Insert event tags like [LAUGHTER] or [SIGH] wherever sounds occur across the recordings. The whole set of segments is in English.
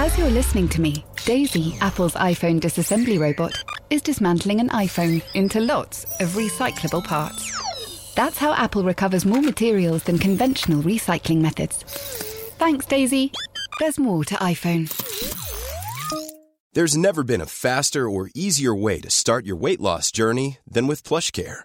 As you're listening to me, Daisy, Apple's iPhone disassembly robot, is dismantling an iPhone into lots of recyclable parts. That's how Apple recovers more materials than conventional recycling methods. Thanks, Daisy. There's more to iPhone. There's never been a faster or easier way to start your weight loss journey than with PlushCare.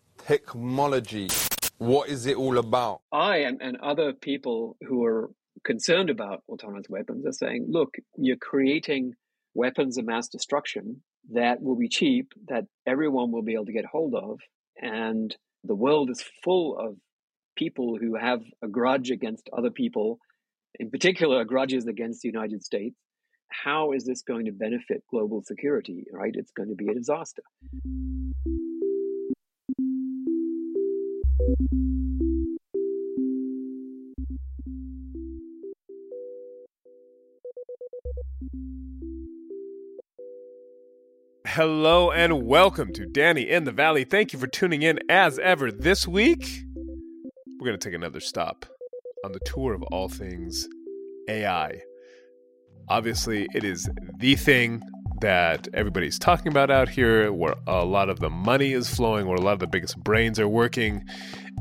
technology. What is it all about? I and, other people who are concerned about autonomous weapons are saying, look, you're creating weapons of mass destruction that will be cheap, that everyone will be able to get hold of. And the world is full of people who have a grudge against other people, in particular, grudges against the United States. How is this going to benefit global security? Right? It's going to be a disaster. Hello and welcome to Danny in the Valley. Thank you for tuning in as ever. This week, we're going to take another stop on the tour of all things AI. Obviously, it is the thing that everybody's talking about out here, where a lot of the money is flowing, where a lot of the biggest brains are working.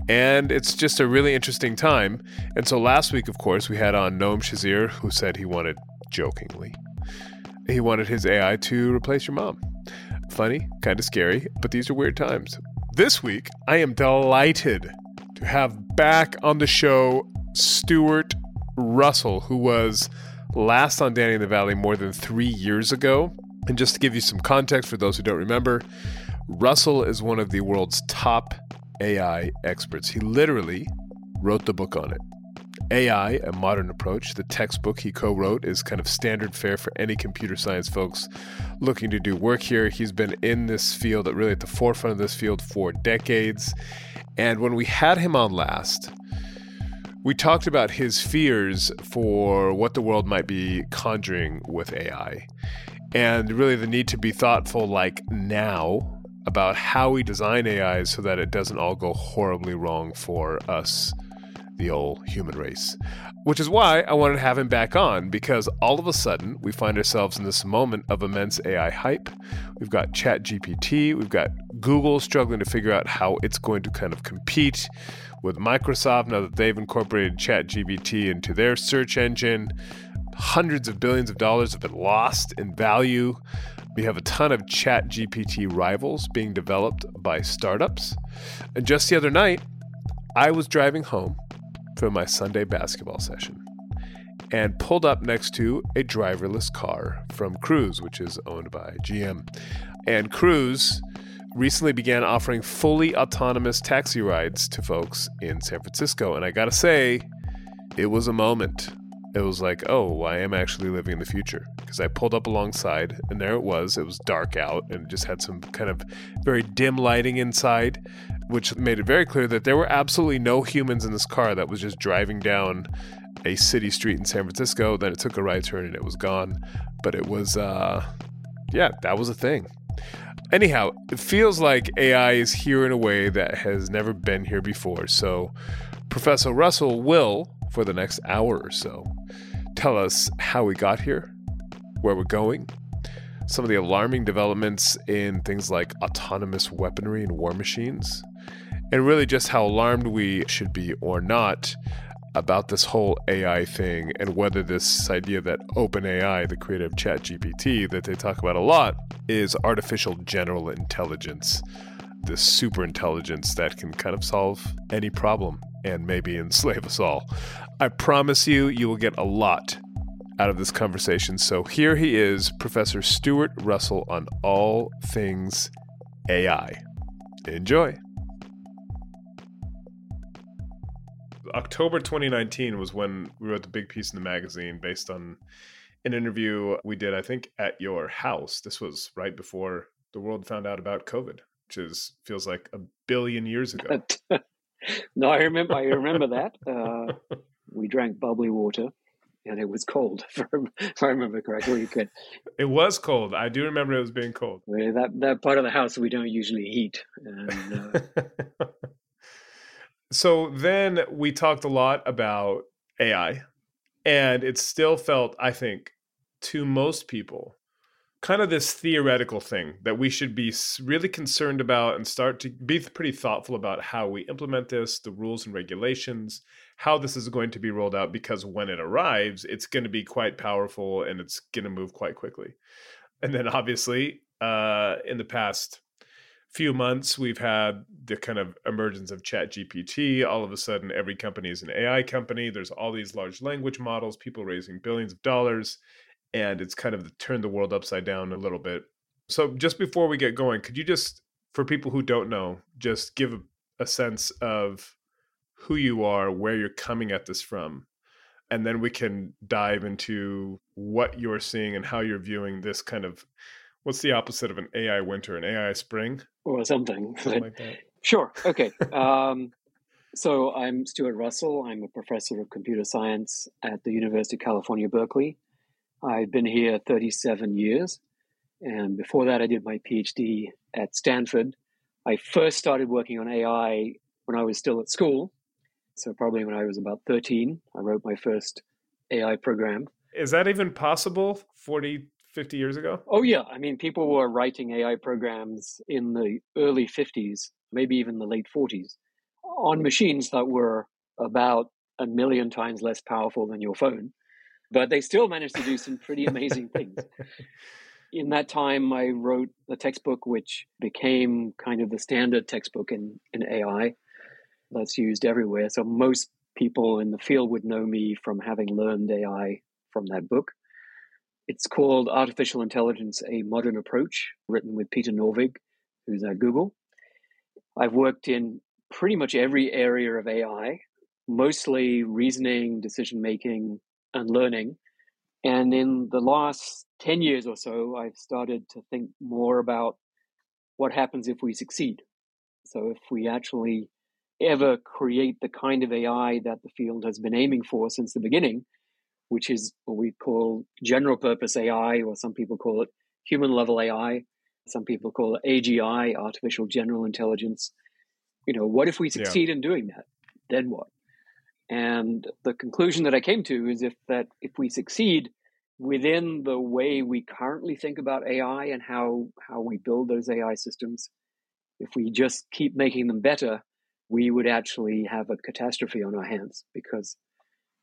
And it's just a really interesting time. And so last week, of course, we had on Noam Shazeer, who said he wanted, jokingly, he wanted his AI to replace your mom. Funny, kind of scary, but these are weird times. This week, I am delighted to have back on the show Stuart Russell, who was last on Danny in the Valley more than three years ago. And just to give you some context for those who don't remember, Russell is one of the world's top AI experts. He literally wrote the book on it. AI, a modern approach, the textbook he co wrote, is kind of standard fare for any computer science folks looking to do work here. He's been in this field, really at the forefront of this field for decades. And when we had him on last, we talked about his fears for what the world might be conjuring with AI and really the need to be thoughtful, like now, about how we design AI so that it doesn't all go horribly wrong for us, the old human race. Which is why I wanted to have him back on because all of a sudden we find ourselves in this moment of immense AI hype. We've got ChatGPT, we've got Google struggling to figure out how it's going to kind of compete with Microsoft now that they've incorporated ChatGPT into their search engine. Hundreds of billions of dollars have been lost in value. We have a ton of chat GPT rivals being developed by startups. And just the other night, I was driving home from my Sunday basketball session and pulled up next to a driverless car from Cruise, which is owned by GM. And Cruise recently began offering fully autonomous taxi rides to folks in San Francisco. And I gotta say, it was a moment. It was like, oh, I am actually living in the future. Because I pulled up alongside, and there it was. It was dark out and just had some kind of very dim lighting inside, which made it very clear that there were absolutely no humans in this car that was just driving down a city street in San Francisco. Then it took a right turn and it was gone. But it was, uh, yeah, that was a thing. Anyhow, it feels like AI is here in a way that has never been here before. So, Professor Russell will, for the next hour or so, tell us how we got here, where we're going, some of the alarming developments in things like autonomous weaponry and war machines, and really just how alarmed we should be or not about this whole AI thing and whether this idea that OpenAI, the creator of ChatGPT, that they talk about a lot, is artificial general intelligence, this super intelligence that can kind of solve any problem and maybe enslave us all. I promise you, you will get a lot out of this conversation. So here he is, Professor Stuart Russell, on all things AI. Enjoy. October 2019 was when we wrote the big piece in the magazine based on an interview we did, I think, at your house. This was right before the world found out about COVID, which is feels like a billion years ago. [LAUGHS] no, I remember. I remember that. Uh, we drank bubbly water, and it was cold. [LAUGHS] If I remember correctly, It was cold. I do remember it was being cold. That that part of the house we don't usually heat. And, uh... [LAUGHS] so then we talked a lot about AI, and it still felt, I think, to most people kind of this theoretical thing that we should be really concerned about and start to be pretty thoughtful about how we implement this, the rules and regulations, how this is going to be rolled out, because when it arrives, it's going to be quite powerful and it's going to move quite quickly. And then obviously, uh, in the past few months, we've had the kind of emergence of Chat GPT. All of a sudden, every company is an AI company. There's all these large language models, people raising billions of dollars and it's kind of turned the world upside down a little bit. So, just before we get going, could you just, for people who don't know, just give a, sense of who you are, where you're coming at this from, and then we can dive into what you're seeing and how you're viewing this kind of what's the opposite of an AI winter, an AI spring, or something, something like that. [LAUGHS] Sure. Okay. um, so I'm Stuart Russell. I'm a professor of computer science at the University of California, Berkeley. I've been here 37 years. And before that, I did my PhD at Stanford. I first started working on AI when I was still at school. So, probably when I was about 13, I wrote my first AI program. Is that even possible 40, 50 years ago? Oh, yeah. I mean, people were writing AI programs in the early 50s, maybe even the late 40s, on machines that were about a million times less powerful than your phone but they still managed to do some pretty amazing things. [LAUGHS] In that time, I wrote a textbook which became kind of the standard textbook in, in AI that's used everywhere. So most people in the field would know me from having learned AI from that book. It's called Artificial Intelligence A Modern Approach, written with Peter Norvig, who's at Google. I've worked in pretty much every area of AI, mostly reasoning, decision making, and learning. And in the last 10 years or so, I've started to think more about what happens if we succeed. So, if we actually ever create the kind of AI that the field has been aiming for since the beginning, which is what we call general purpose AI, or some people call it human level AI, some people call it AGI, artificial general intelligence. You know, what if we succeed yeah. in doing that? Then what? And the conclusion that I came to is if that if we succeed within the way we currently think about AI and how how we build those AI systems, if we just keep making them better, we would actually have a catastrophe on our hands because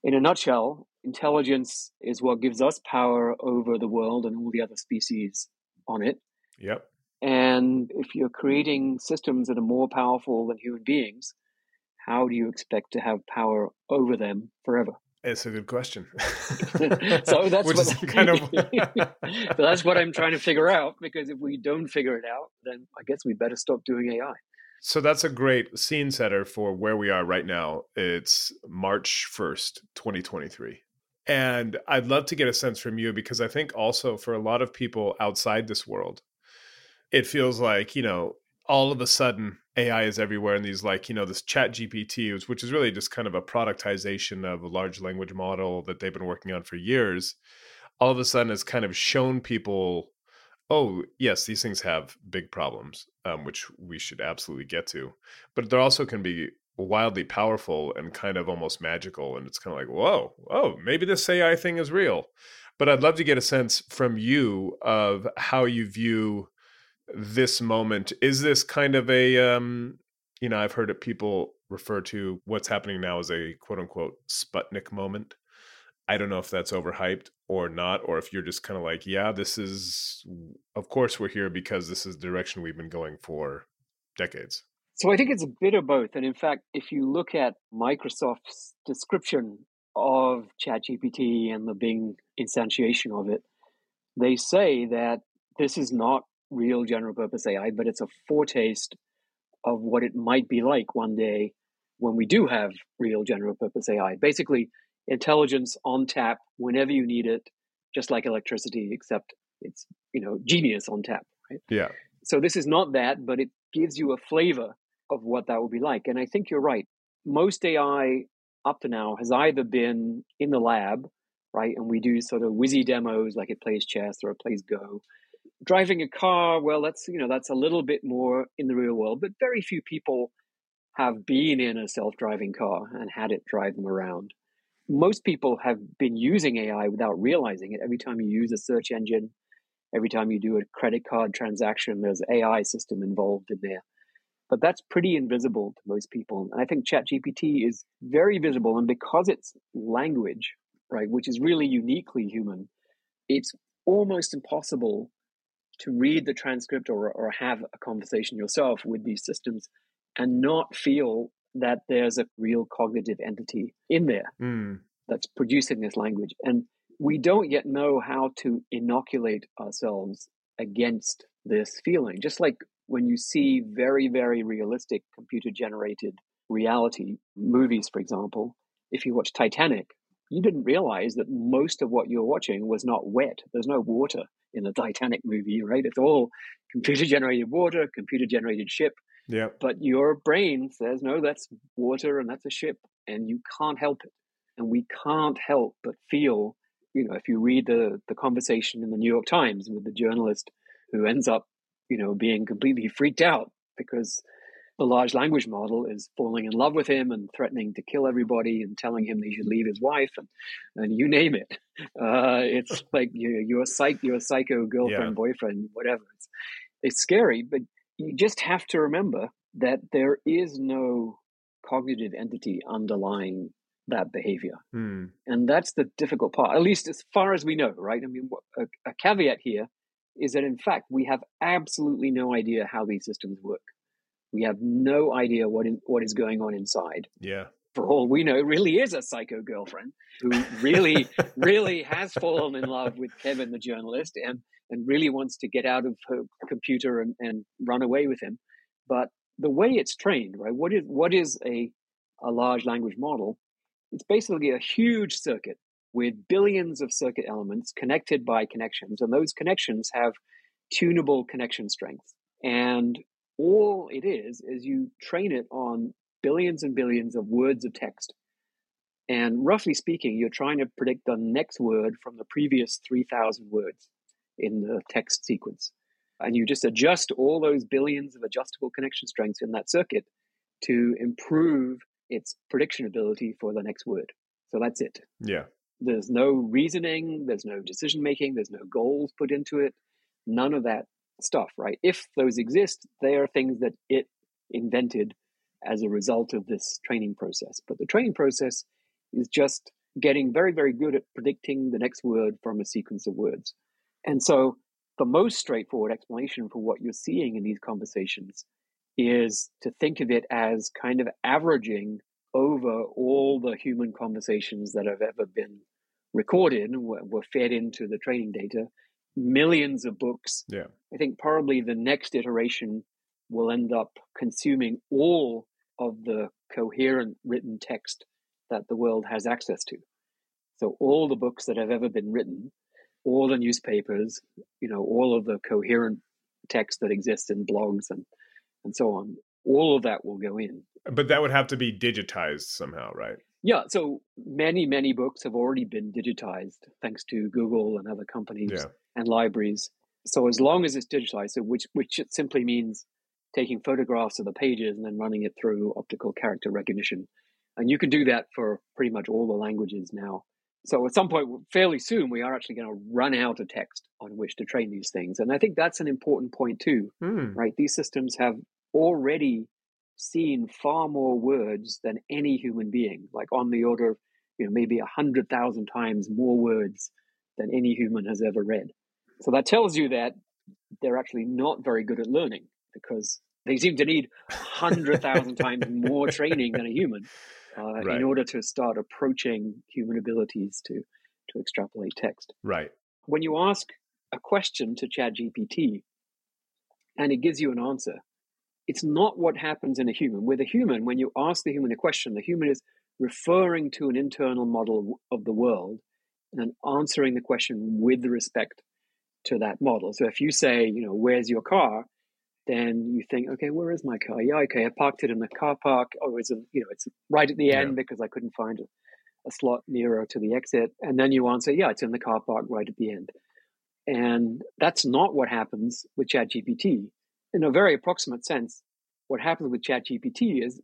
in a nutshell, intelligence is what gives us power over the world and all the other species on it. Yep. And if you're creating systems that are more powerful than human beings, how do you expect to have power over them forever? It's a good question. [LAUGHS] so [LAUGHS] that's what kind of [LAUGHS] that's what I'm trying to figure out because if we don't figure it out, then I guess we better stop doing AI. So that's a great scene setter for where we are right now. It's March 1st, 2023. And I'd love to get a sense from you because I think also for a lot of people outside this world, it feels like, you know, all of a sudden AI is everywhere and these like, you know, this chat GPT, which is really just kind of a productization of a large language model that they've been working on for years, all of a sudden has kind of shown people, oh, yes, these things have big problems, um, which we should absolutely get to. But there also can be wildly powerful and kind of almost magical. And it's kind of like, whoa, oh, maybe this AI thing is real. But I'd love to get a sense from you of how you view this moment? Is this kind of a um you know i've heard people refer to what's happening now as a quote unquote sputnik moment. I don't know if that's overhyped or not or if you're just kind of like yeah this is of course we're here because this is the direction we've been going for decades. So i think it's a bit of both and in fact if you look at microsoft's description of chatgpt and the bing instantiation of it they say that this is not real general purpose AI, but it's a foretaste of what it might be like one day when we do have real general purpose AI. Basically, intelligence on tap whenever you need it, just like electricity, except it's you know genius on tap, right? Yeah. So this is not that, but it gives you a flavor of what that will be like. And I think you're right. Most AI up to now has either been in the lab, right? And we do sort of whizzy demos like it plays chess or it plays Go. Driving a car, well, that's you know, that's a little bit more in the real world, but very few people have been in a self-driving car and had it drive them around. Most people have been using AI without realizing it. Every time you use a search engine, every time you do a credit card transaction, there's AI system involved in there but that's pretty invisible to most people. And I think ChatGPT is very visible, and because it's language, right, which is really uniquely human, it's almost impossible to read the transcript or, or have a conversation yourself with these systems and not feel that there's a real cognitive entity in there Mm. that's producing this language. And we don't yet know how to inoculate ourselves against this feeling. Just like when you see very, very realistic computer generated reality movies, for example, if you watch Titanic, you didn't realize that most of what you're watching was not wet. There's no water in the Titanic movie, right? It's all computer generated water, computer generated ship. Yeah. But your brain says, no, that's water and that's a ship, and you can't help it. And we can't help but feel, you know, if you read the, the conversation in the New York Times with the journalist who ends up, you know, being completely freaked out because the large language model is falling in love with him and threatening to kill everybody and telling him that he should leave his wife and, and you name it. [LAUGHS] Uh, it's [LAUGHS] like you're, you're, a psych, you're a psycho girlfriend, Yeah. boyfriend, whatever. It's, it's scary, but you just have to remember that there is no cognitive entity underlying that behavior. Mm. And that's the difficult part, at least as far as we know, right? I mean, a, a caveat here is that in fact, we have absolutely no idea how these systems work. We have no idea what is, what is going on inside. Yeah. For all we know, it really is a psycho girlfriend who really, [LAUGHS] really has fallen in love with Kevin, the journalist, and, and really wants to get out of her computer and, and run away with him. But the way it's trained, right? What is what is a a large language model? It's basically a huge circuit with billions of circuit elements connected by connections, and those connections have tunable connection strength. And all it is is you train it on billions and billions of words of text. And roughly speaking, you're trying to predict the next word from the previous 3,000 words in the text sequence. And you just adjust all those billions of adjustable connection strengths in that circuit to improve its prediction ability for the next word. So that's it. Yeah. There's no reasoning, there's no decision making, there's no goals put into it, none of that stuff, right? If those exist, they are things that it invented as a result of this training process. But the training process is just getting very, very good at predicting the next word from a sequence of words. And so the most straightforward explanation for what you're seeing in these conversations is to think of it as kind of averaging over all the human conversations that have ever been recorded were fed into the training data, millions of books. Yeah. I think probably the next iteration will end up consuming all of the coherent written text that the world has access to. So all the books that have ever been written, all the newspapers, you know, all of the coherent text that exists in blogs and and so on, all of that will go in. But that would have to be digitized somehow, right? Yeah, so many, many books have already been digitized thanks to Google and other companies Yeah. and libraries. So as long as it's digitized, so which which it simply means taking photographs of the pages and then running it through optical character recognition. And you can do that for pretty much all the languages now. So at some point, fairly soon, we are actually going to run out of text on which to train these things. And I think that's an important point too, Hmm. right? These systems have already seen far more words than any human being, like on the order of, you know, maybe a hundred thousand times more words than any human has ever read. So that tells you that they're actually not very good at learning because they seem to need a hundred thousand [LAUGHS] times more training than a human uh, Right. in order to start approaching human abilities to to extrapolate text Right. when you ask a question to ChatGPT and it gives you an answer, it's not what happens in a human. With a human, when you ask the human a question, the human is referring to an internal model of the world and answering the question with respect to that model. So if you say, you know, where's your car? Then you think, okay, where is my car? Yeah, okay, I parked it in the car park. Oh, it's a, you know, it's right at the end yeah. because I couldn't find a, a slot nearer to the exit. And then you answer, yeah, it's in the car park right at the end. And that's not what happens with ChatGPT. In a very approximate sense, what happens with ChatGPT is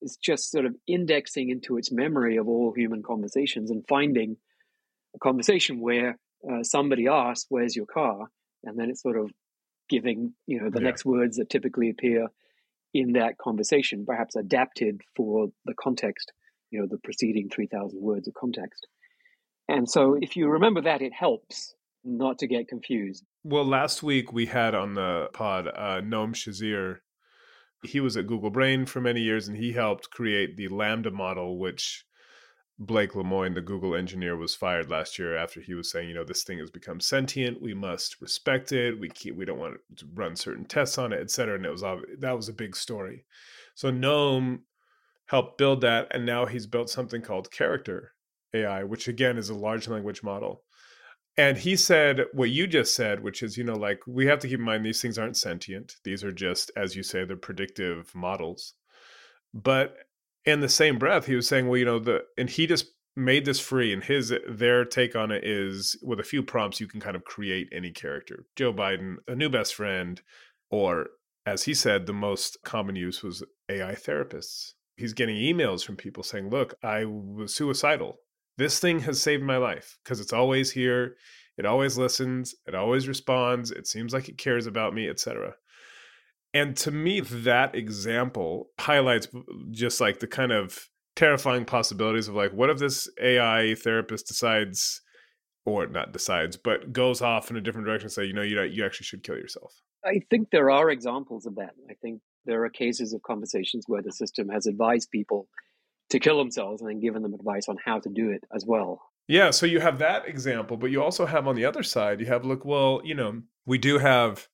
is just sort of indexing into its memory of all human conversations and finding a conversation where uh, somebody asks, "Where's your car?" and then it's sort of giving you know the yeah. next words that typically appear in that conversation, perhaps adapted for the context, you know, the preceding three thousand words of context. And so, if you remember that, it helps not to get confused. Well, last week we had on the pod uh, Noam Shazeer. He was at Google Brain for many years, and he helped create the LaMDA model, which Blake Lemoine, the Google engineer, was fired last year after he was saying, you know, this thing has become sentient. We must respect it. We keep, we don't want to run certain tests on it, et cetera. And it was that was a big story. So Noam helped build that, and now he's built something called Character AI, which again is a large language model. And he said what you just said, which is, you know, like we have to keep in mind these things aren't sentient. These are just, as you say, they're predictive models. But in the same breath, he was saying, well, you know, the and he just made this free, and his their take on it is with a few prompts you can kind of create any character. Joe Biden, a new best friend, or as he said, the most common use was AI therapists. He's getting emails from people saying, "Look, I was suicidal. This thing has saved my life because it's always here. It always listens. It always responds. It seems like it cares about me, etc." And to me, that example highlights just like the kind of terrifying possibilities of like, what if this AI therapist decides, or not decides, but goes off in a different direction and say, you know, you, you actually should kill yourself? I think there are examples of that. I think there are cases of conversations where the system has advised people to kill themselves and then given them advice on how to do it as well. Yeah, so you have that example, but you also have on the other side, you have look, well, you know, we do have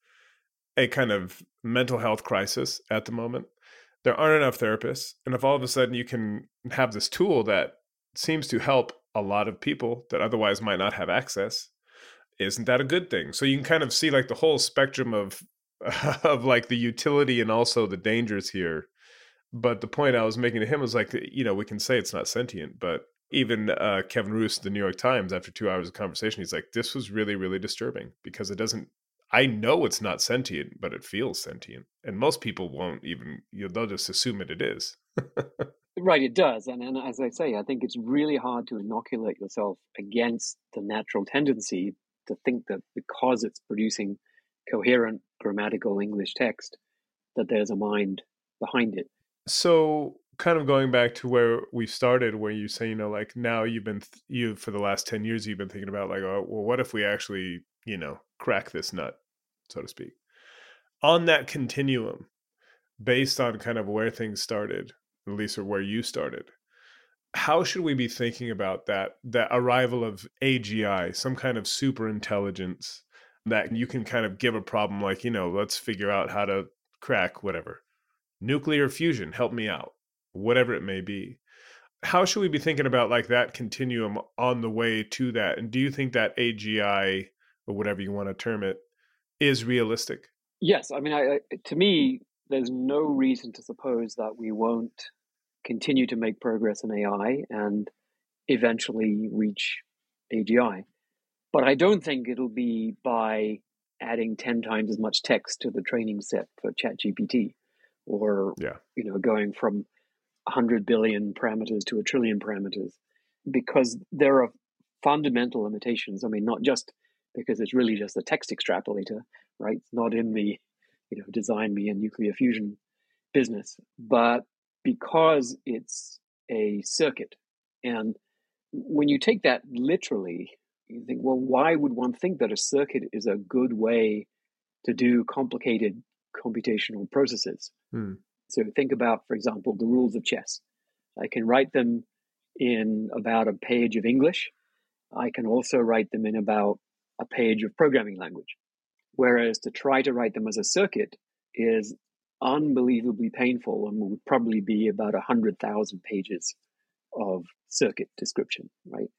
a kind of mental health crisis at the moment. There aren't enough therapists. And if all of a sudden you can have this tool that seems to help a lot of people that otherwise might not have access, isn't that a good thing? So you can kind of see like the whole spectrum of [LAUGHS] of like the utility and also the dangers here. But the point I was making to him was like, you know, we can say it's not sentient, but even uh, Kevin Roose, the New York Times, after two hours of conversation, he's like, this was really, really disturbing because it doesn't I know it's not sentient, but it feels sentient. And most people won't even, you know, they'll just assume it, it is. right, it does. And, and as I say, I think it's really hard to inoculate yourself against the natural tendency to think that because it's producing coherent grammatical English text, that there's a mind behind it. So, kind of going back to where we started, where you say, you know, like now you've been, you for the last 10 years, you've been thinking about, like, oh, well, what if we actually, you know, crack this nut, so to speak. On that continuum, based on kind of where things started, at least or where you started, how should we be thinking about that that arrival of AGI, some kind of super intelligence that you can kind of give a problem like, you know, let's figure out how to crack whatever. Nuclear fusion, help me out. Whatever it may be. How should we be thinking about like that continuum on the way to that? And do you think that AGI or whatever you want to term it, is realistic. Yes, I mean, I, to me, there's no reason to suppose that we won't continue to make progress in AI and eventually reach AGI. But I don't think it'll be by adding 10 times as much text to the training set for ChatGPT or yeah. you know going from 100 billion parameters to a trillion parameters because there are fundamental limitations. I mean, not just because it's really just a text extrapolator, right? It's not in the, you know, design me a nuclear fusion business, but because it's a circuit. And when you take that literally, you think, well, why would one think that a circuit is a good way to do complicated computational processes? Hmm. So think about, for example, the rules of chess. I can write them in about a page of English. I can also write them in about a page of programming language. Whereas to try to write them as a circuit is unbelievably painful and would probably be about 100,000 pages of circuit description, right?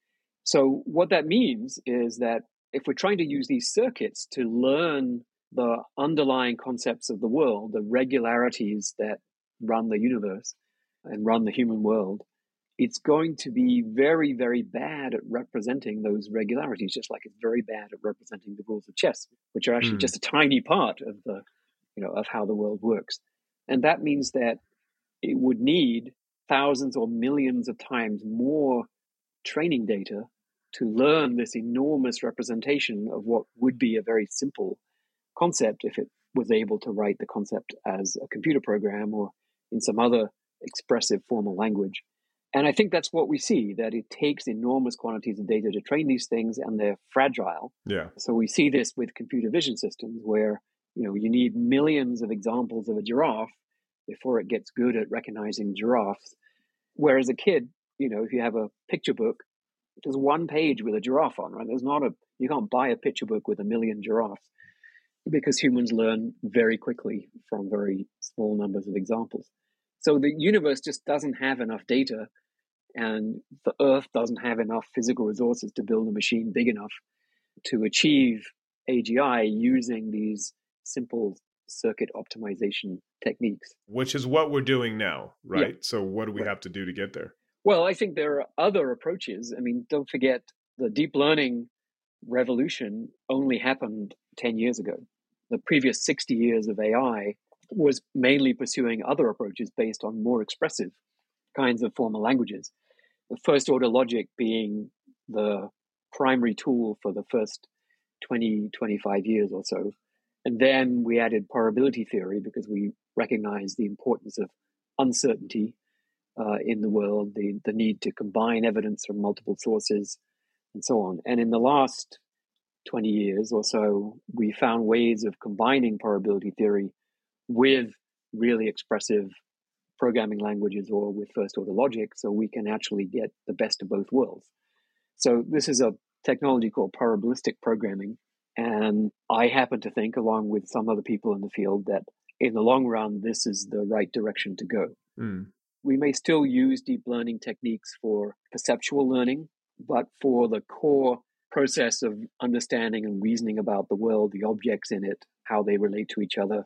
So, what that means is that if we're trying to use these circuits to learn the underlying concepts of the world, the regularities that run the universe and run the human world, it's going to be very, very bad at representing those regularities, just like it's very bad at representing the rules of chess, which are actually mm. just a tiny part of the, you know, of how the world works. And that means that it would need thousands or millions of times more training data to learn this enormous representation of what would be a very simple concept if it was able to write the concept as a computer program or in some other expressive formal language. And I think that's what we see that it takes enormous quantities of data to train these things and they're fragile. Yeah. So we see this with computer vision systems where, you know, you need millions of examples of a giraffe before it gets good at recognizing giraffes. Whereas a kid, you know, if you have a picture book, there's one page with a giraffe on, right? There's not a you can't buy a picture book with a million giraffes because humans learn very quickly from very small numbers of examples. So the universe just doesn't have enough data, and the Earth doesn't have enough physical resources to build a machine big enough to achieve AGI using these simple circuit optimization techniques. Which is what we're doing now, right? Yeah. So, what do we right. have to do to get there? Well, I think there are other approaches. I mean, don't forget the deep learning revolution only happened 10 years ago. The previous 60 years of AI was mainly pursuing other approaches based on more expressive kinds of formal languages. The first order logic being the primary tool for the first 20, 25 years or so. And then we added probability theory because we recognized the importance of uncertainty uh, in the world, the, the need to combine evidence from multiple sources, and so on. And in the last 20 years or so, we found ways of combining probability theory with really expressive programming languages or with first order logic so we can actually get the best of both worlds. So, this is a technology called probabilistic programming. And I happen to think, along with some other people in the field, that in the long run, this is the right direction to go. Mm. We may still use deep learning techniques for perceptual learning, but for the core process of understanding and reasoning about the world, the objects in it, how they relate to each other,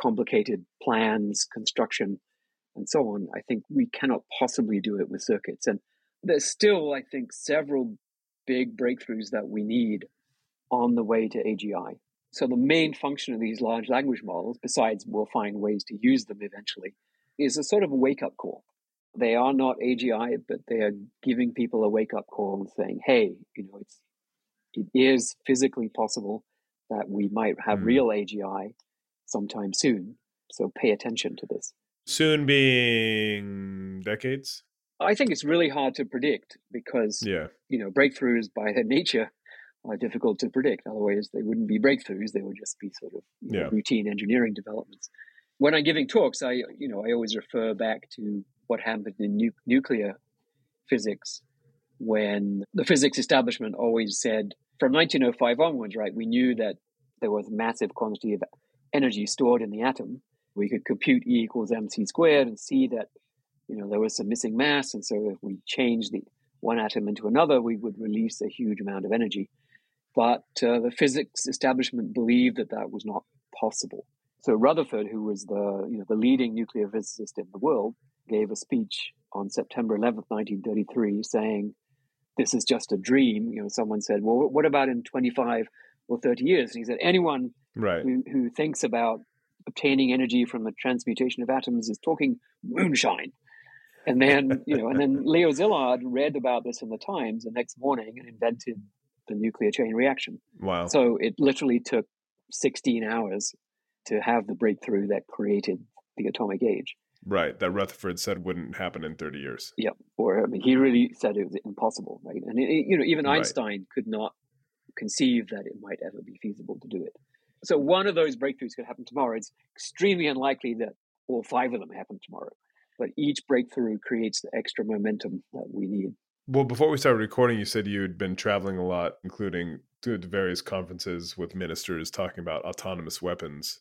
complicated plans, construction, and so on, I think we cannot possibly do it with circuits. And there's still, I think, several big breakthroughs that we need on the way to AGI. So the main function of these large language models, besides we'll find ways to use them eventually, is a sort of a wake up call. They are not AGI, but they are giving people a wake up call and saying, hey, you know, it's it is physically possible that we might have mm. real AGI sometime soon. So pay attention to this. Soon being decades? I think it's really hard to predict because yeah. you know breakthroughs by their nature are difficult to predict. Otherwise, they wouldn't be breakthroughs; they would just be sort of yeah. routine engineering developments when I'm giving talks, I you know I always refer back to what happened in nu- nuclear physics when the physics establishment always said from 1905 onwards, right? We knew that there was a massive quantity of energy stored in the atom. We could compute E equals mc squared and see that you know there was some missing mass, and so if we changed the one atom into another, we would release a huge amount of energy. But uh, the physics establishment believed that that was not possible. So Rutherford, who was the you know the leading nuclear physicist in the world, gave a speech on September 11th, 1933, saying, "This is just a dream." You know, someone said, "Well, what about in 25 or 30 years?" And he said, "Anyone right. who, who thinks about obtaining energy from the transmutation of atoms is talking moonshine." And then, you know, and then [LAUGHS] Leo Szilard read about this in the Times the next morning and invented the nuclear chain reaction. Wow. So it literally took 16 hours to have the breakthrough that created the atomic age. Right, that Rutherford said wouldn't happen in 30 years. Yeah, or I mean, he really said it was impossible, right? And it, you know, even Einstein right. could not conceive that it might ever be feasible to do it. So one of those breakthroughs could happen tomorrow. It's extremely unlikely that all five of them happen tomorrow, but each breakthrough creates the extra momentum that we need. Well, before we started recording, you said you'd been traveling a lot, including to various conferences with ministers talking about autonomous weapons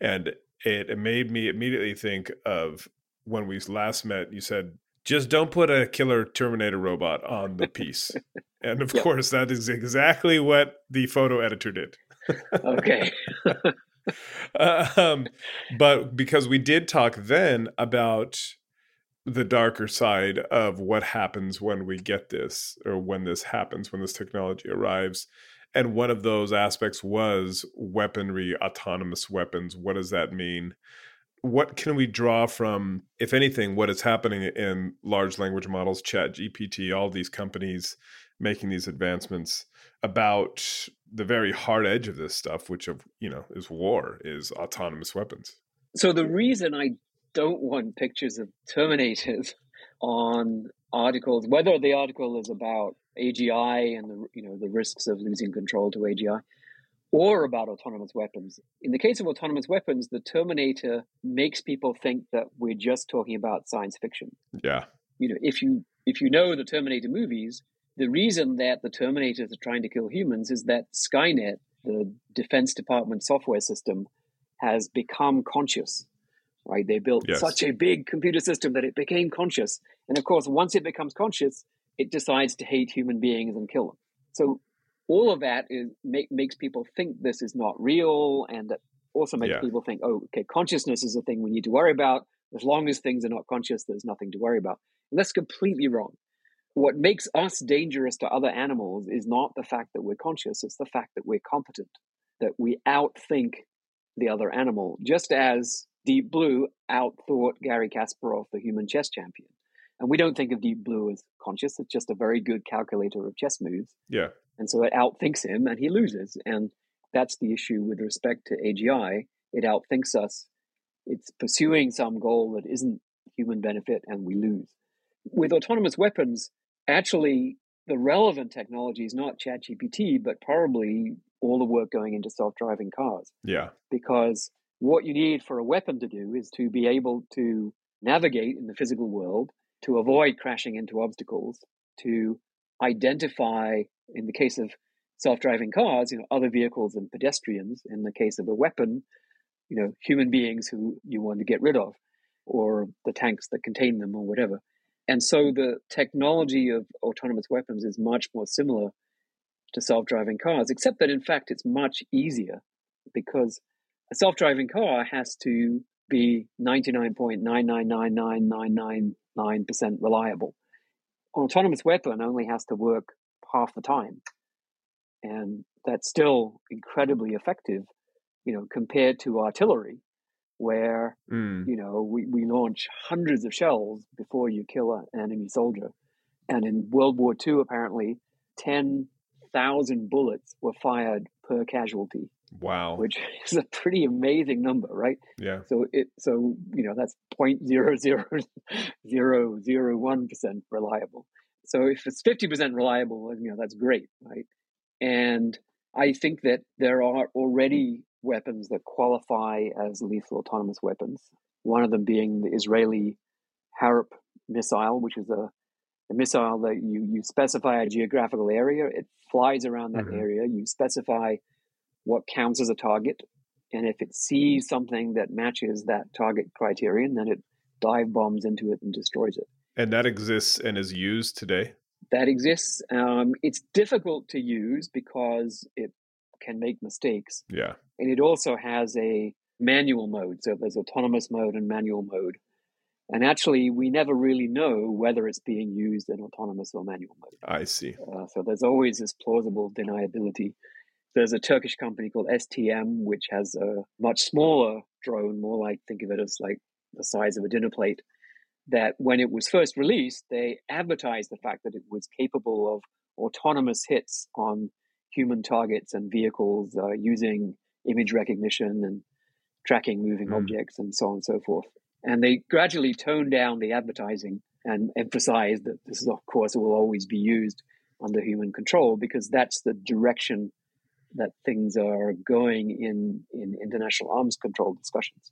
and it, it made me immediately think of when we last met. You said just don't put a killer Terminator robot on the piece. and of yep. course, that is exactly what the photo editor did. okay. [LAUGHS] um, but because we did talk then about the darker side of what happens when we get this or when this happens when this technology arrives and one of those aspects was weaponry autonomous weapons. What does that mean? What can we draw from if anything what is happening in large language models chat gpt all these companies making these advancements about the very hard edge of this stuff which of you know is war is autonomous weapons? So the reason i don't want pictures of Terminators [LAUGHS] on articles, whether the article is about AGI and the you know the risks of losing control to AGI, or about autonomous weapons. In the case of autonomous weapons, the Terminator makes people think that we're just talking about science fiction. Yeah. You know, if you if you know the Terminator movies, the reason that the Terminators are trying to kill humans is that Skynet, the Defense Department software system, has become conscious right? They built yes. such a big computer system that it became conscious. And of course, once it becomes conscious, it decides to hate human beings and kill them. So all of that is make, makes people think this is not real, and that also makes yeah. people think, oh, okay, consciousness is a thing we need to worry about. As long as things are not conscious, there's nothing to worry about. And that's completely wrong. What makes us dangerous to other animals is not the fact that we're conscious, it's the fact that we're competent, that we outthink the other animal, just as Deep Blue outthought Garry Kasparov, the human chess champion. And we don't think of Deep Blue as conscious. It's just a very good calculator of chess moves. Yeah. And so it outthinks him and he loses. And that's the issue with respect to AGI. It outthinks us. It's pursuing some goal that isn't human benefit and we lose. With autonomous weapons, actually, the relevant technology is not ChatGPT, but probably all the work going into self driving cars. Yeah. Because what you need for a weapon to do is to be able to navigate in the physical world, to avoid crashing into obstacles, to identify, in the case of self-driving cars, you know, other vehicles and pedestrians. In the case of a weapon, you know, human beings who you want to get rid of, or the tanks that contain them, or whatever. And so the technology of autonomous weapons is much more similar to self-driving cars, except that in fact it's much easier because a self-driving car has to be 99.9999999% reliable. An autonomous weapon only has to work half the time. And that's still incredibly effective, you know, compared to artillery, where, mm. you know, we, we launch hundreds of shells before you kill an enemy soldier. And in World War II, apparently, 10,000 bullets were fired per casualty Wow. Which [LAUGHS] is a pretty amazing number, right? Yeah. So it so you know that's point zero zero [LAUGHS] zero zero one percent reliable. So if it's fifty percent reliable, you know that's great, right? And I think that there are already weapons that qualify as lethal autonomous weapons. One of them being the Israeli Harop missile, which is a, a missile that you you specify a geographical area, it flies around that mm-hmm. area. You specify what counts as a target. And if it sees something that matches that target criterion, then it dive bombs into it and destroys it. And that exists and is used today? That exists. Um, it's difficult to use because it can make mistakes. Yeah. And it also has a manual mode. So there's autonomous mode and manual mode. And actually, we never really know whether it's being used in autonomous or manual mode. I see. Uh, so there's always this plausible deniability. There's a Turkish company called STM, which has a much smaller drone, more like think of it as like the size of a dinner plate. That when it was first released, they advertised the fact that it was capable of autonomous hits on human targets and vehicles uh, using image recognition and tracking moving mm. objects and so on and so forth. And they gradually toned down the advertising and emphasized that this is, of course, will always be used under human control because that's the direction that things are going in in international arms control discussions.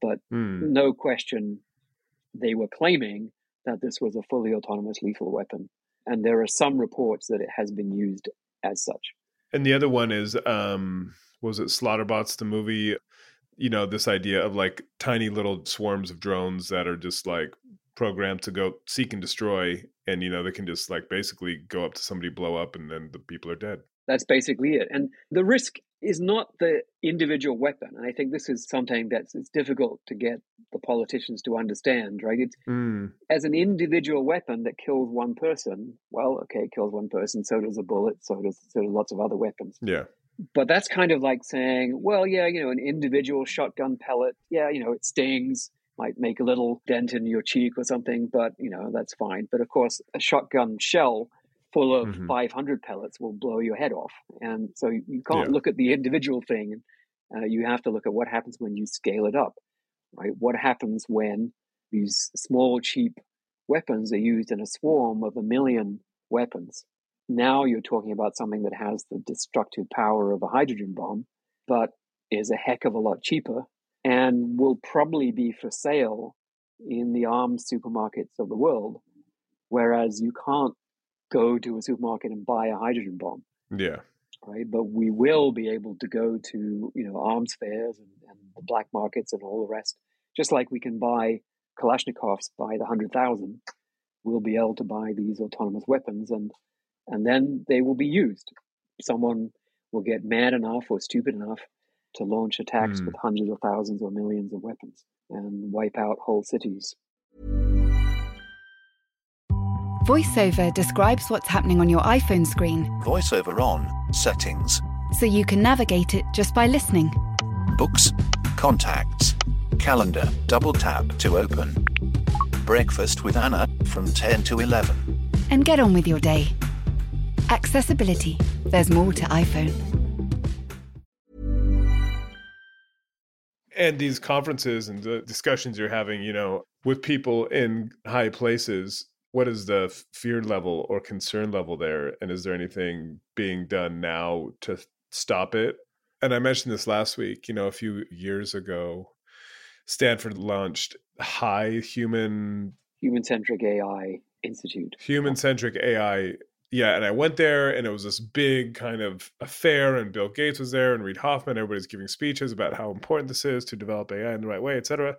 But mm. no question, they were claiming that this was a fully autonomous lethal weapon, and there are some reports that it has been used as such. And the other one is, um, was it Slaughterbots, the movie? You know, this idea of like tiny little swarms of drones that are just like programmed to go seek and destroy, and you know they can just like basically go up to somebody, blow up, and then the people are dead. That's basically it. And the risk is not the individual weapon. And I think this is something that's it's difficult to get the politicians to understand, right? It's Mm. as an individual weapon that kills one person, well, okay, it kills one person, so does a bullet, so does so do lots of other weapons. Yeah. But that's kind of like saying, well, yeah, you know, an individual shotgun pellet, yeah, you know, it stings, might make a little dent in your cheek or something, but you know, that's fine. But of course, a shotgun shell full of Mhm. 500 pellets will blow your head off. And so you you can't Yeah. look at the individual thing. Uh, you have to look at what happens when you scale it up, right? What happens when these small, cheap weapons are used in a swarm of a million weapons? Now you're talking about something that has the destructive power of a hydrogen bomb, but is a heck of a lot cheaper and will probably be for sale in the arms supermarkets of the world. Whereas you can't go to a supermarket and buy a hydrogen bomb, Yeah. right? But we will be able to go to you know arms fairs and, and the black markets and all the rest, just like we can buy Kalashnikovs by the hundred thousand. We'll be able to buy these autonomous weapons, and and then they will be used. Someone will get mad enough or stupid enough to launch attacks Hmm. with hundreds of thousands or millions of weapons and wipe out whole cities. VoiceOver describes what's happening on your iPhone screen VoiceOver on, settings, so you can navigate it just by listening. books, contacts, calendar, double tap to open. Breakfast with Anna from 10 to 11. And get on with your day. Accessibility. There's more to iPhone. and these conferences and the discussions you're having you know with people in high places what is the fear level or concern level there and is there anything being done now to stop it and i mentioned this last week you know a few years ago stanford launched high human Human centric AI Institute. human centric AI. Yeah, and I went there and it was this big kind of affair and Bill Gates was there and Reid Hoffman, everybody's giving speeches about how important this is to develop AI in the right way, et cetera.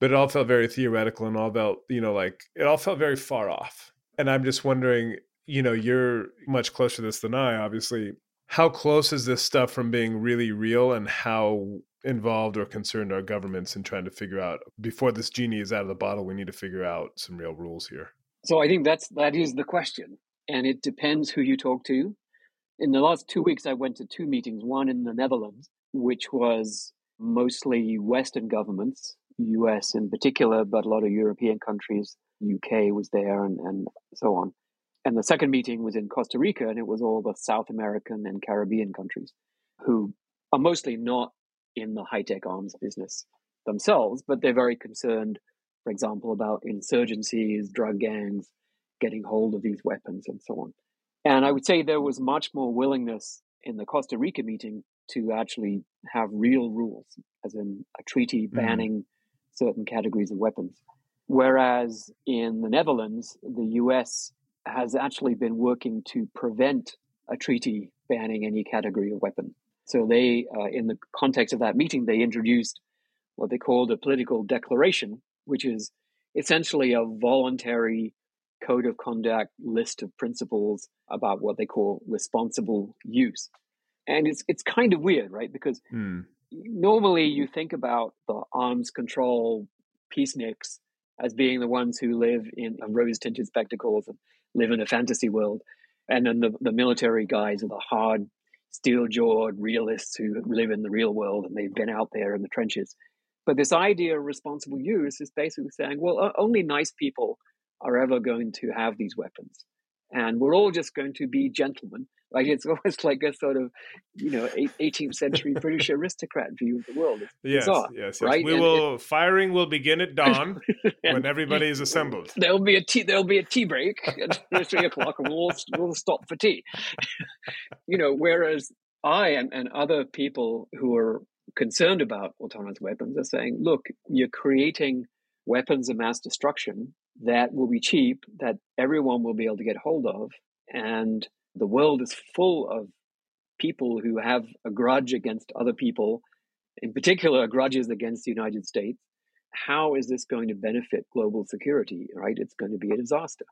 But it all felt very theoretical and all felt, you know, like it all felt very far off. And I'm just wondering, you know, you're much closer to this than I, obviously. How close is this stuff from being really real and how involved or concerned are governments in trying to figure out before this genie is out of the bottle, we need to figure out some real rules here. So I think that's that is the question, and it depends who you talk to. In the last two weeks, I went to two meetings. One in the Netherlands, which was mostly Western governments, U.S. in particular, but a lot of European countries. UK was there, and, and so on. And the second meeting was in Costa Rica, and it was all the South American and Caribbean countries who are mostly not in the high tech arms business themselves, but they're very concerned, for example, about insurgencies, drug gangs getting hold of these weapons, and so on. And I would say there was much more willingness in the Costa Rica meeting to actually have real rules, as in a treaty mm. banning certain categories of weapons. Whereas in the Netherlands, the US has actually been working to prevent a treaty banning any category of weapon. So they, uh, in the context of that meeting, they introduced what they called a political declaration, which is essentially a voluntary code of conduct list of principles about what they call responsible use. And it's it's kind of weird, right? Because Hmm. Normally you think about the arms control peaceniks as being the ones who live in rose tinted spectacles and live in a fantasy world. And then the, the military guys are the hard, steel jawed realists who live in the real world and they've been out there in the trenches. But this idea of responsible use is basically saying, well, only nice people are ever going to have these weapons. And we're all just going to be gentlemen. Like it's [LAUGHS] almost like a sort of, you know, 18th century British [LAUGHS] aristocrat view of the world. It's Yes, bizarre, yes, yes. right? We And will firing will begin at dawn [LAUGHS] when everybody is assembled. There'll be a tea. There'll be a tea break at three o'clock, and we'll we'll stop for tea. you know, whereas I and, and other people who are concerned about autonomous weapons are saying, look, you're creating weapons of mass destruction that will be cheap, that everyone will be able to get hold of, and the world is full of people who have a grudge against other people, in particular, grudges against the United States how is this going to benefit global security? Right, it's going to be a disaster.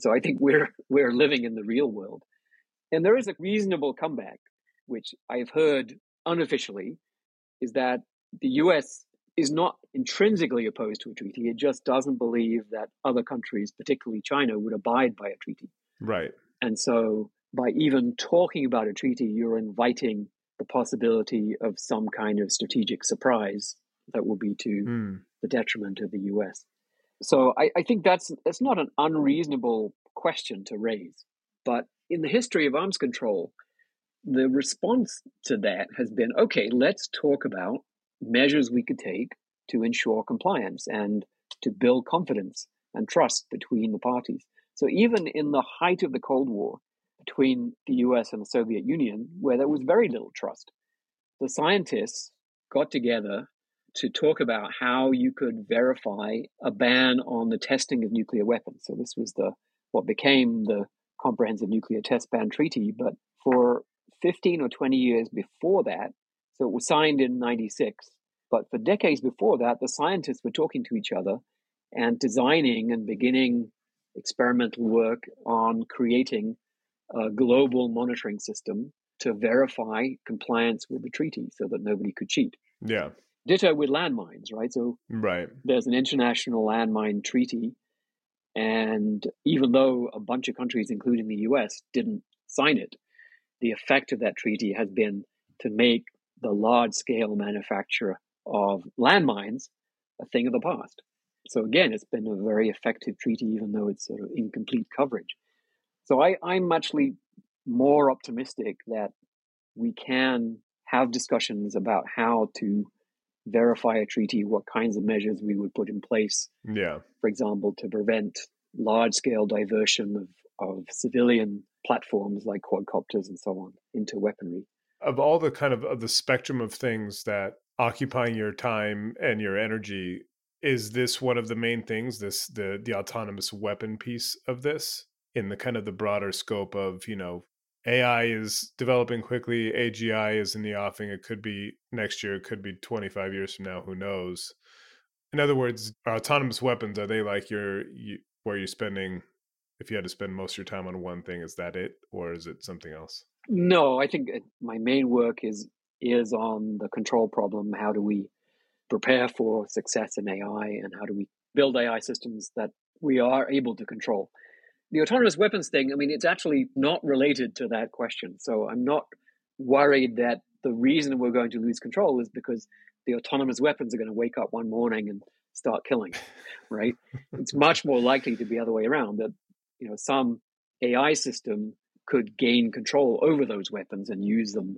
So I think we're [LAUGHS] we're living in the real world, and there is a reasonable comeback, which I've heard unofficially, is that the U.S. is not intrinsically opposed to a treaty. It just doesn't believe that other countries, particularly China, would abide by a treaty. Right. And so by even talking about a treaty, you're inviting the possibility of some kind of strategic surprise that will be to Mm. the detriment of the US. So I, I think that's that's not an unreasonable question to raise. But in the history of arms control, the response to that has been okay, let's talk about measures we could take to ensure compliance and to build confidence and trust between the parties. So even in the height of the Cold War between the US and the Soviet Union, where there was very little trust, the scientists got together to talk about how you could verify a ban on the testing of nuclear weapons. So this was the what became the Comprehensive Nuclear Test Ban Treaty, but for 15 or 20 years before that, so it was signed in 96, but for decades before that, the scientists were talking to each other and designing and beginning experimental work on creating a global monitoring system to verify compliance with the treaty so that nobody could cheat. Yeah. Ditto with landmines, right? So Right. there's an international landmine treaty. And even though a bunch of countries, including the US, didn't sign it, the effect of that treaty has been to make the large scale manufacture of landmines a thing of the past. So again, it's been a very effective treaty, even though it's sort of incomplete coverage. So I, I'm actually more optimistic that we can have discussions about how to verify a treaty, what kinds of measures we would put in place, Yeah. for example, to prevent large scale diversion of, of civilian platforms like quadcopters and so on into weaponry. Of all the kind of, of the spectrum of things that occupying your time and your energy, is this one of the main things, this the the autonomous weapon piece of this in the kind of the broader scope of, you know, AI is developing quickly, AGI is in the offing. It could be next year, it could be 25 years from now, who knows. In other words, are autonomous weapons, are they like your you, where you're spending if you had to spend most of your time on one thing, is that it? Or is it something else? No, I think uh, my main work is is on the control problem. How do we prepare for success in AI, and how do we build AI systems that we are able to control? The autonomous weapons thing, I mean, it's actually not related to that question. So I'm not worried that the reason we're going to lose control is because the autonomous weapons are going to wake up one morning and start killing, right? [LAUGHS] it's much more likely to be the other way around that you know some AI system could gain control over those weapons and use them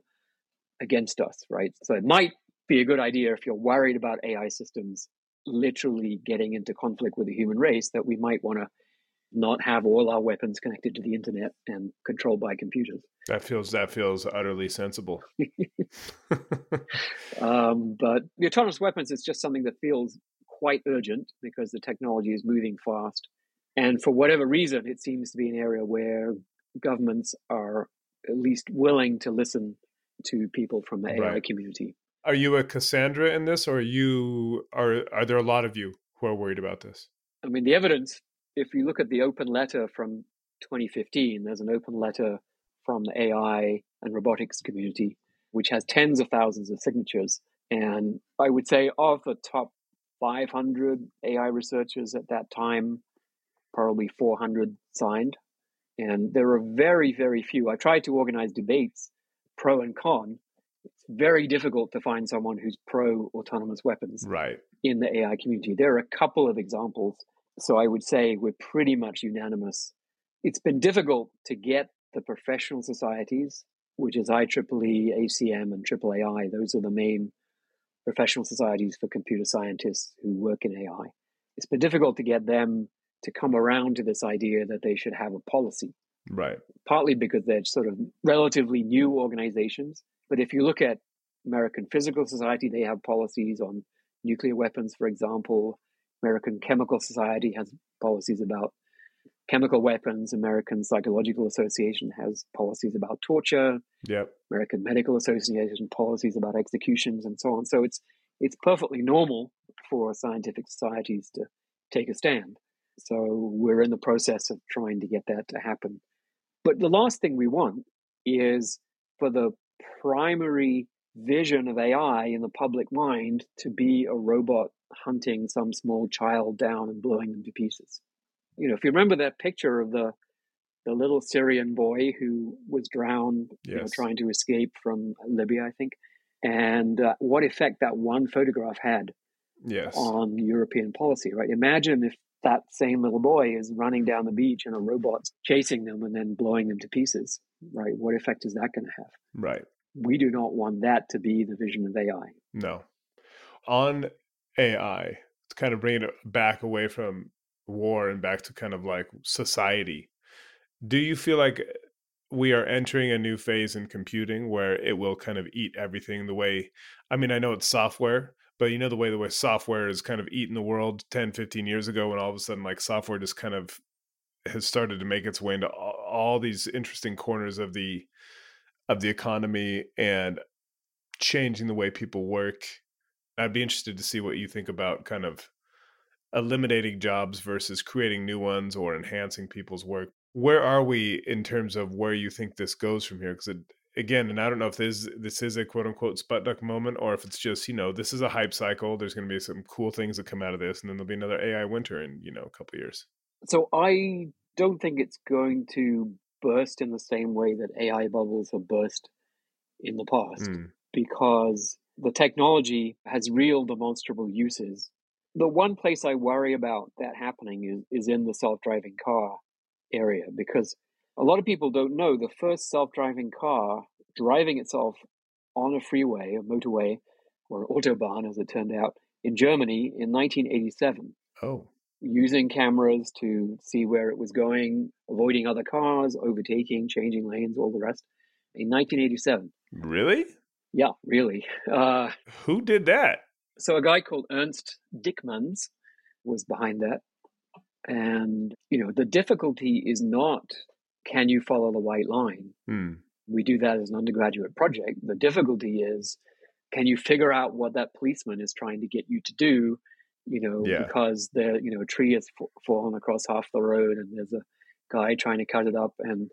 against us, right? So it might be a good idea if you're worried about AI systems literally getting into conflict with the human race that we might want to not have all our weapons connected to the internet and controlled by computers. That feels that feels utterly sensible. [LAUGHS] [LAUGHS] Um, but the autonomous weapons is just something that feels quite urgent because the technology is moving fast. And for whatever reason, it seems to be an area where governments are at least willing to listen to people from the AI Right. community. Are you a Cassandra in this, or are you are are there a lot of you who are worried about this? I mean, the evidence, if you look at the open letter from 2015, there's an open letter from the AI and robotics community, which has tens of thousands of signatures. And I would say of the top 500 AI researchers at that time, probably 400 signed. And there are very, very few. I tried to organize debates, pro and con. It's very difficult to find someone who's pro autonomous weapons Right. in the AI community. There are a couple of examples. So I would say we're pretty much unanimous. It's been difficult to get the professional societies, which is IEEE, ACM, and AAAI. Those are the main professional societies for computer scientists who work in AI. It's been difficult to get them to come around to this idea that they should have a policy Right. partly because they're sort of relatively new organizations. But if you look at American Physical Society, they have policies on nuclear weapons, for example. American Chemical Society has policies about chemical weapons. American Psychological Association has policies about torture. Yep. American Medical Association policies about executions and so on. So it's it's perfectly normal for scientific societies to take a stand. So we're in the process of trying to get that to happen. But the last thing we want is for the primary vision of AI in the public mind to be a robot hunting some small child down and blowing them to pieces. You know, if you remember that picture of the the little Syrian boy who was drowned, yes. you know, trying to escape from Libya, I think, and uh, what effect that one photograph had yes. on European policy, right? Imagine if that same little boy is running down the beach and a robot's chasing them and then blowing them to pieces, right? What effect is that going to have? Right. We do not want that to be the vision of AI. No. On AI, to kind of bring it back away from war and back to kind of like society, do you feel like eh, we are entering a new phase in computing where it will kind of eat everything the way I mean, I know it's software, but you know the way the way software is kind of eating the world 10, 15 years ago when all of a sudden like software just kind of has started to make its way into all, all these interesting corners of the of the economy and changing the way people work. I'd be interested to see what you think about kind of eliminating jobs versus creating new ones or enhancing people's work where are we in terms of where you think this goes from here? Because again, and I don't know if this this is a quote unquote Sputnik moment or if it's just you know this is a hype cycle. There's going to be some cool things that come out of this, and then there'll be another AI winter in you know a couple years. So I don't think it's going to burst in the same way that AI bubbles have burst in the past mm. because the technology has real demonstrable uses. The one place I worry about that happening is, is in the self driving car area because a lot of people don't know the first self-driving car driving itself on a freeway, a motorway, or autobahn, as it turned out, in Germany in 1987. Oh. Using cameras to see where it was going, avoiding other cars, overtaking, changing lanes, all the rest. In 1987. Really? Yeah, really. Uh, Who did that? So a guy called Ernst Dickmanns was behind that. And, you know, the difficulty is not can you follow the white line? Hmm. We do that as an undergraduate project. The difficulty is can you figure out what that policeman is trying to get you to do? You know, yeah. because the you know a tree has f- fallen across half the road, and there's a guy trying to cut it up, and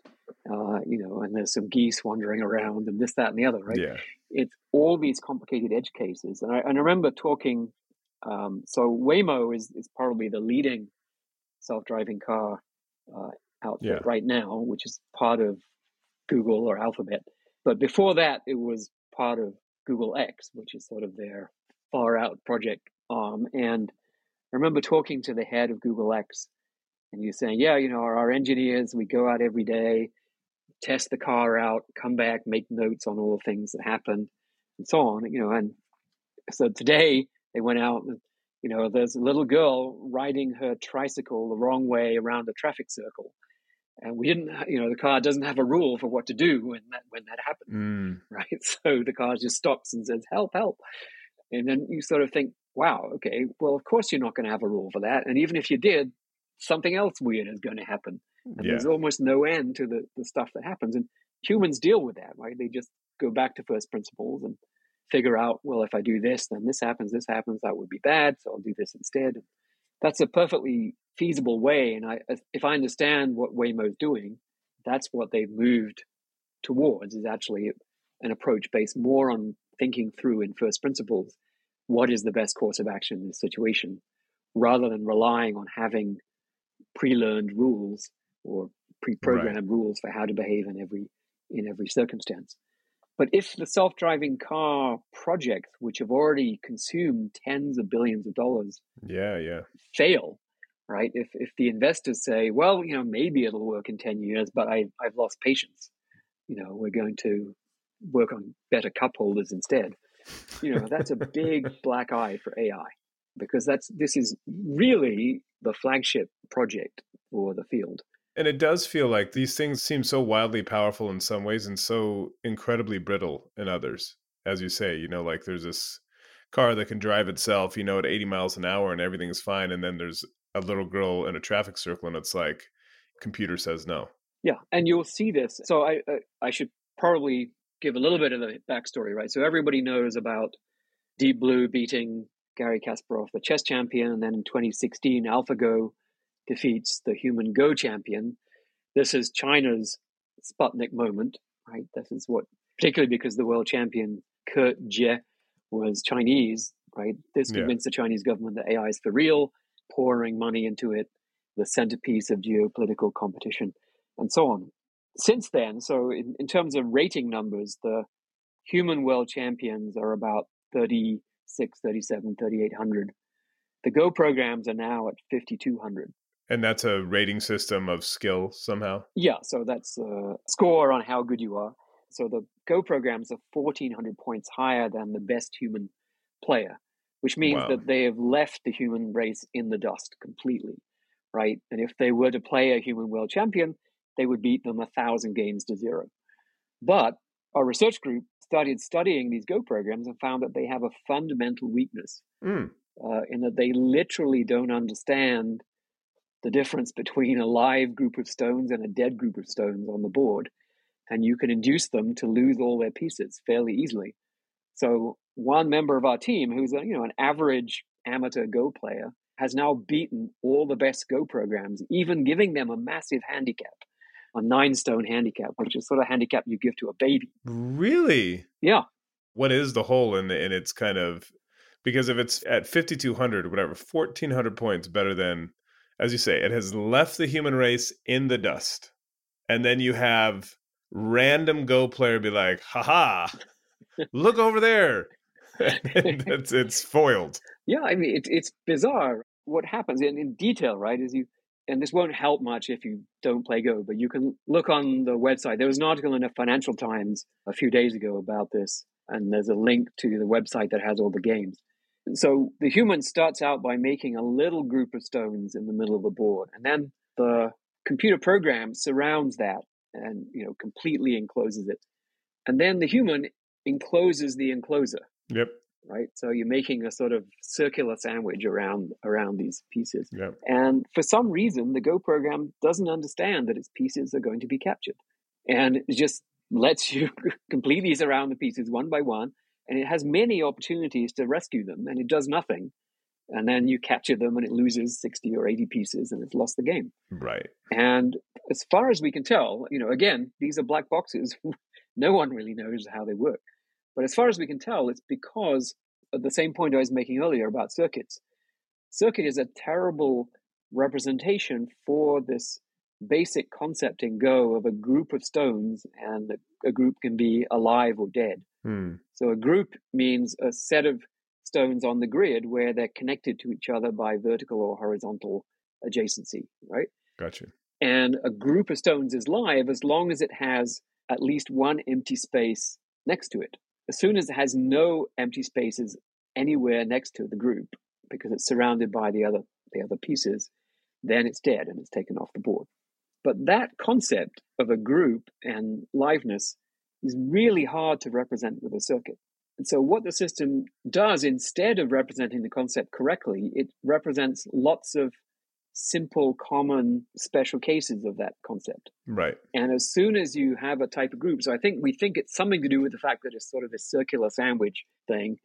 uh, you know, and there's some geese wandering around, and this, that, and the other, right? Yeah. It's all these complicated edge cases, and I, and I remember talking. Um, so Waymo is is probably the leading self-driving car uh, out there right now, which is part of Google or Alphabet. But before that, it was part of Google X, which is sort of their far out project arm. And I remember talking to the head of Google X, and you saying, "Yeah, you know, our, our engineers, we go out every day, test the car out, come back, make notes on all the things that happened, and so on." You know, and so today they went out and you know, there's a little girl riding her tricycle the wrong way around a traffic circle. And we didn't, you know, the car doesn't have a rule for what to do when that when that happens, mm. [LAUGHS] right? So the car just stops and says, "Help, help!" And then you sort of think, "Wow, okay, well, of course you're not going to have a rule for that." And even if you did, something else weird is going to happen. And yeah. there's almost no end to the the stuff that happens. And humans deal with that, right? They just go back to first principles and figure out, well, if I do this, then this happens, this happens, that would be bad, so I'll do this instead. That's a perfectly feasible way. And I, if I understand what Waymo's doing, that's what they've moved towards is actually an approach based more on thinking through in first principles what is the best course of action in this situation, rather than relying on having pre-learned rules or pre-programmed right. rules for how to behave in every in every circumstance. But if the self driving car projects, which have already consumed tens of billions of dollars, yeah, yeah, fail, right? If if the investors say, well, you know, maybe it'll work in ten years, but I I've lost patience, you know, we're going to work on better cup holders instead. You know, that's a big [LAUGHS] black eye for AI because that's this is really the flagship project for the field. And it does feel like these things seem so wildly powerful in some ways and so incredibly brittle in others. As you say, you know, like there's this car that can drive itself, you know, at 80 miles an hour and everything's fine. And then there's a little girl in a traffic circle and it's like, computer says no. Yeah. And you'll see this. So I, uh, I should probably give a little bit of the backstory, right? So everybody knows about Deep Blue beating Garry Kasparov, the chess champion, and then in 2016, AlphaGo defeats the human Go champion. This is China's Sputnik moment, right? This is what, particularly because the world champion Ke Jie was Chinese, right? This Yeah. convinced the Chinese government that AI is for real, pouring money into it, the centerpiece of geopolitical competition, and so on. Since then, so in, in terms of rating numbers, the human world champions are about 36, 37, 3800. The Go programs are now at 5200. And that's a rating system of skill somehow. Yeah, so that's a score on how good you are. So the Go programs are 1400 points higher than the best human player, which means Wow. that they have left the human race in the dust completely, right? And if they were to play a human world champion, they would beat them a thousand games to zero. But our research group started studying these Go programs and found that they have a fundamental weakness Mm. uh, in that they literally don't understand the difference between a live group of stones and a dead group of stones on the board. And you can induce them to lose all their pieces fairly easily. So one member of our team, who's a, you know an average amateur Go player, has now beaten all the best Go programs, even giving them a massive handicap, a nine stone handicap, which is sort of handicap you give to a baby. Really? Yeah, What is the hole in the, in its kind of because if it's at 5200 whatever 1400 points better than as you say it has left the human race in the dust. And then you have random go player be like, "Haha. Look over there." [LAUGHS] It's it's foiled. Yeah, I mean, it, it's bizarre what happens in, in detail, right? Is you, and this won't help much if you don't play Go, but you can look on the website. There was an article in the Financial Times a few days ago about this, and there's a link to the website that has all the games. So the human starts out by making a little group of stones in the middle of the board, and then the computer program surrounds that and you know completely encloses it, and then the human encloses the encloser Yep. right? So you're making a sort of circular sandwich around around these pieces. Yep. And for some reason, the Go program doesn't understand that its pieces are going to be captured, and it just lets you [LAUGHS] completely surround the pieces one by one, and it has many opportunities to rescue them, and it does nothing. And then you capture them, and it loses sixty or eighty pieces, and it's lost the game. Right. And as far as we can tell, you know, again, these are black boxes. [LAUGHS] no one really knows how they work. But as far as we can tell, it's because of the same point I was making earlier about circuits. Circuit is a terrible representation for this basic concept in Go of a group of stones, and a group can be alive or dead. Hmm. So a group means a set of stones on the grid where they're connected to each other by vertical or horizontal adjacency, right? Gotcha. And a group of stones is live as long as it has at least one empty space next to it. As soon as it has no empty spaces anywhere next to the group, because it's surrounded by the other the other pieces, then it's dead and it's taken off the board. But that concept of a group and liveness is really hard to represent with a circuit. And so, what the system does instead of representing the concept correctly, it represents lots of simple, common, special cases of that concept. Right. And as soon as you have a type of group, so I think we think it's something to do with the fact that it's sort of a circular sandwich thing.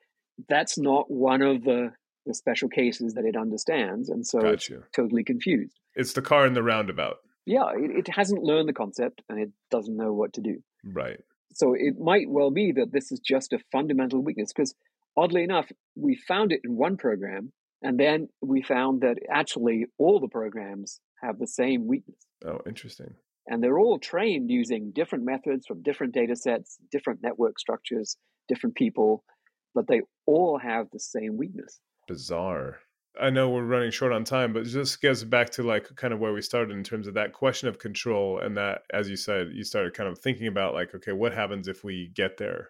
That's not one of the, the special cases that it understands. And so it's totally confused. It's the car in the roundabout. Yeah, it, it hasn't learned the concept and it doesn't know what to do. Right. So it might well be that this is just a fundamental weakness because oddly enough, we found it in one program and then we found that actually all the programs have the same weakness. Oh, interesting. And they're all trained using different methods from different data sets, different network structures, different people, but they all have the same weakness. Bizarre. I know we're running short on time, but just gets back to like kind of where we started in terms of that question of control and that as you said, you started kind of thinking about like, okay, what happens if we get there?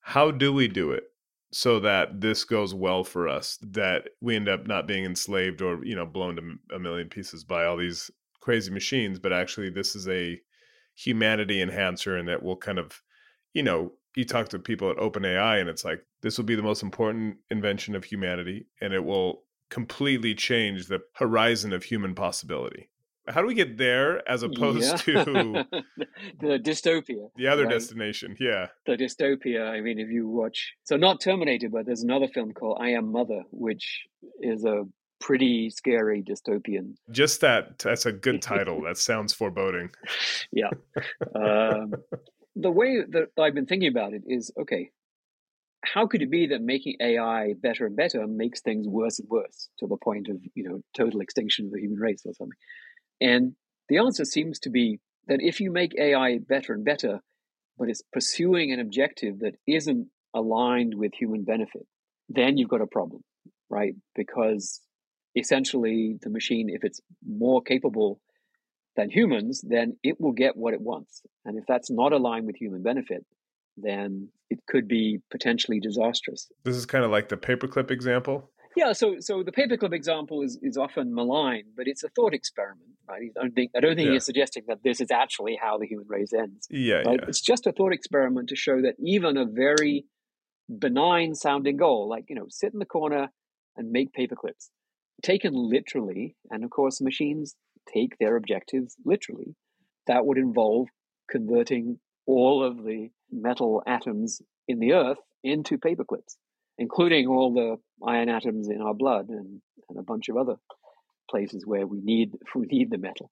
How do we do it so that this goes well for us, that we end up not being enslaved or, you know, blown to a million pieces by all these crazy machines, but actually this is a humanity enhancer and that will kind of, you know, you talk to people at OpenAI and it's like this will be the most important invention of humanity and it will completely change the horizon of human possibility. How do we get there as opposed Yeah. to [LAUGHS] the, dystopia. the other right? destination? Yeah. the dystopia. I mean, if you watch, so not Terminator, but there's another film called I Am Mother, which is a pretty scary dystopian. Just that that's a good title. [LAUGHS] that sounds foreboding. Yeah. um, the way that I've been thinking about it is okay, how could it be that making AI better and better makes things worse and worse to the point of, you know, total extinction of the human race or something? And the answer seems to be that if you make AI better and better, but it's pursuing an objective that isn't aligned with human benefit, then you've got a problem, right? Because essentially the machine, if it's more capable than humans, then it will get what it wants. And if that's not aligned with human benefit, then it could be potentially disastrous. This is kind of like the paperclip example. Yeah, so so the paperclip example is, is often maligned, but it's a thought experiment, right? I don't think I don't think Yeah. he's suggesting that this is actually how the human race ends. Yeah, Right? yeah. It's just a thought experiment to show that even a very benign sounding goal, like you know, sit in the corner and make paperclips, taken literally, and of course machines take their objectives literally, that would involve converting all of the metal atoms in the earth into paperclips, including all the iron atoms in our blood and, and a bunch of other places where we need [LAUGHS] we need the metal.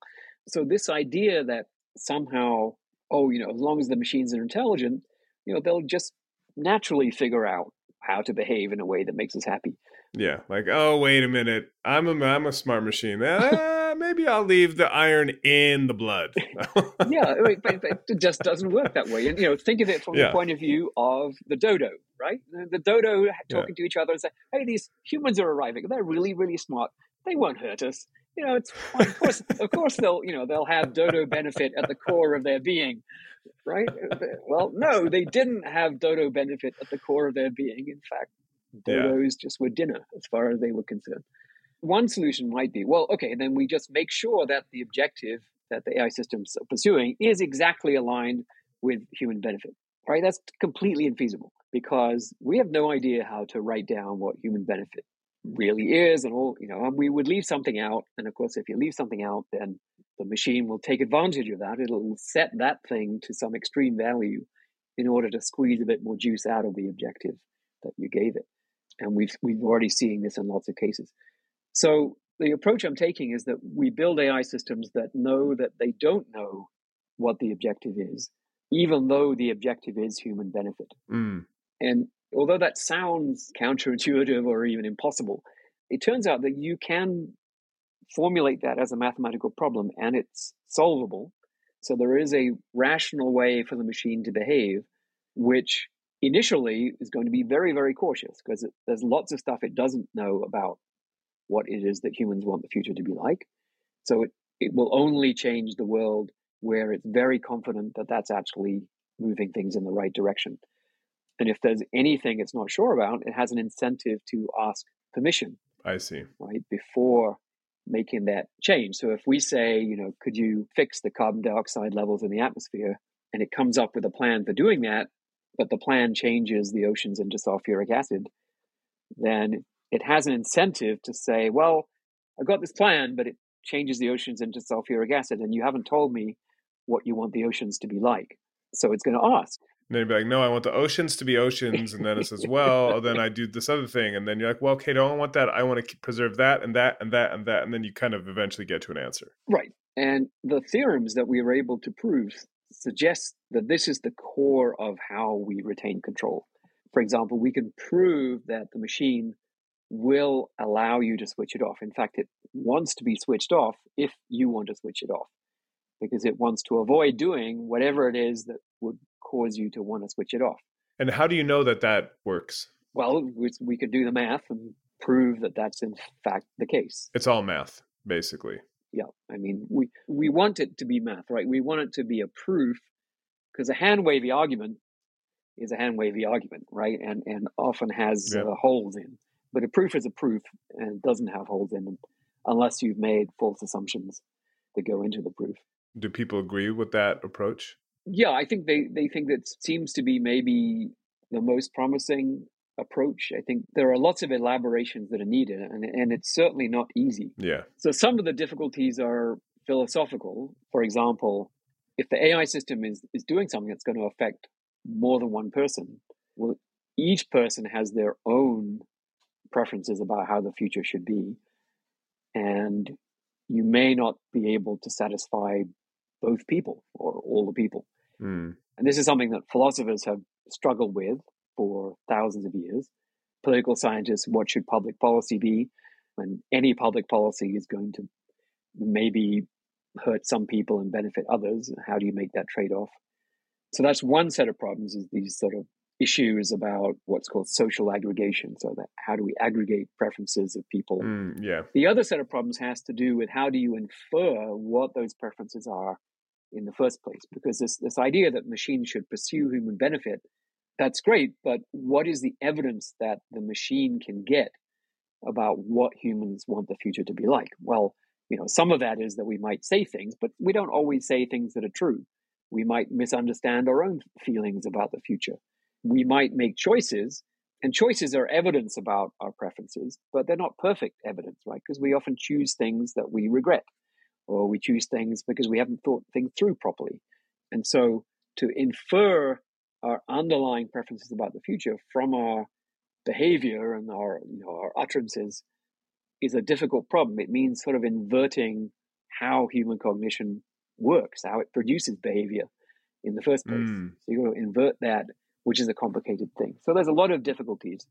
So this idea that somehow, oh, you know, as long as the machines are intelligent, you know, they'll just naturally figure out how to behave in a way that makes us happy. Yeah, like oh wait a minute, I'm a I'm a smart machine. Ah, Maybe I'll leave the iron in the blood. [LAUGHS] yeah, but, but it just doesn't work that way. And you know, think of it from Yeah. the point of view of the dodo, right? The, the dodo talking to each other and say, "Hey, these humans are arriving. They're really, really smart. They won't hurt us. You know, it's fine. Of course, of course, they'll you know they'll have dodo benefit at the core of their being." Right? Well, no, they didn't have dodo benefit at the core of their being. In fact, Yeah. dodos just were dinner as far as they were concerned. One solution might be, well, okay, then we just make sure that the objective that the AI systems are pursuing is exactly aligned with human benefit. Right? That's completely infeasible because we have no idea how to write down what human benefit really is and all, you know, and we would leave something out. And of course, if you leave something out, then the machine will take advantage of that. It'll set that thing to some extreme value in order to squeeze a bit more juice out of the objective that you gave it. And we've we've already seen this in lots of cases. So the approach I'm taking is that we build AI systems that know that they don't know what the objective is, even though the objective is human benefit. Mm, And although that sounds counterintuitive or even impossible, it turns out that you can formulate that as a mathematical problem and it's solvable. So there is a rational way for the machine to behave, which initially is going to be very, very cautious because it, there's lots of stuff it doesn't know about what it is that humans want the future to be like. So it, it will only change the world where it's very confident that that's actually moving things in the right direction. And if there's anything it's not sure about, it has an incentive to ask permission, I see. right, before making that change. So if we say, you know, could you fix the carbon dioxide levels in the atmosphere? And it comes up with a plan for doing that, but the plan changes the oceans into sulfuric acid, then it has an incentive to say, well, I've got this plan, but it changes the oceans into sulfuric acid, and you haven't told me what you want the oceans to be like. So it's going to ask, And then you'd be like, no, I want the oceans to be oceans. And then it says, well, oh, then I do this other thing. And then you're like, well, okay, don't want that. I want to preserve that and that and that and that. And then you kind of eventually get to an answer. Right. And the theorems that we were able to prove suggest that this is the core of how we retain control. For example, we can prove that the machine will allow you to switch it off. In fact, it wants to be switched off if you want to switch it off, because it wants to avoid doing whatever it is that would cause you to want to switch it off. And how do you know that that works? Well, we, we could do the math and prove that that's in fact the case. It's all math, basically. yeah i mean we we want it to be math right we want it to be a proof because a hand wavy argument is a hand wavy argument right and and often has Yeah. uh, holes in but a proof is a proof and it doesn't have holes in them unless you've made false assumptions that go into the proof Do people agree with that approach? yeah i think they they think that seems to be maybe the most promising approach i think there are lots of elaborations that are needed and and it's certainly not easy Yeah. so some of the difficulties are philosophical. For example, if the AI system is, is doing something that's going to affect more than one person, well, each person has their own preferences about how the future should be. And you may not be able to satisfy both people or all the people. Mm. And this is something that philosophers have struggled with for thousands of years. Political scientists, what should public policy be? When any public policy is going to maybe hurt some people and benefit others, how do you make that trade off? So that's one set of problems is these sort of issues about what's called social aggregation. So that how do we aggregate preferences of people? Mm, yeah. The other set of problems has to do with how do you infer what those preferences are in the first place? Because this this idea that machines should pursue human benefit, that's great, but what is the evidence that the machine can get about what humans want the future to be like? Well, you know, some of that is that we might say things, but we don't always say things that are true. We might misunderstand our own feelings about the future we might make choices and choices are evidence about our preferences but they're not perfect evidence right? Because we often choose things that we regret or we choose things because we haven't thought things through properly. And so to infer our underlying preferences about the future from our behavior and our you know our utterances is a difficult problem. It means sort of inverting how human cognition works how it produces behavior in the first place. Mm. so you've got to invert that which is a complicated thing. So there's a lot of difficulties,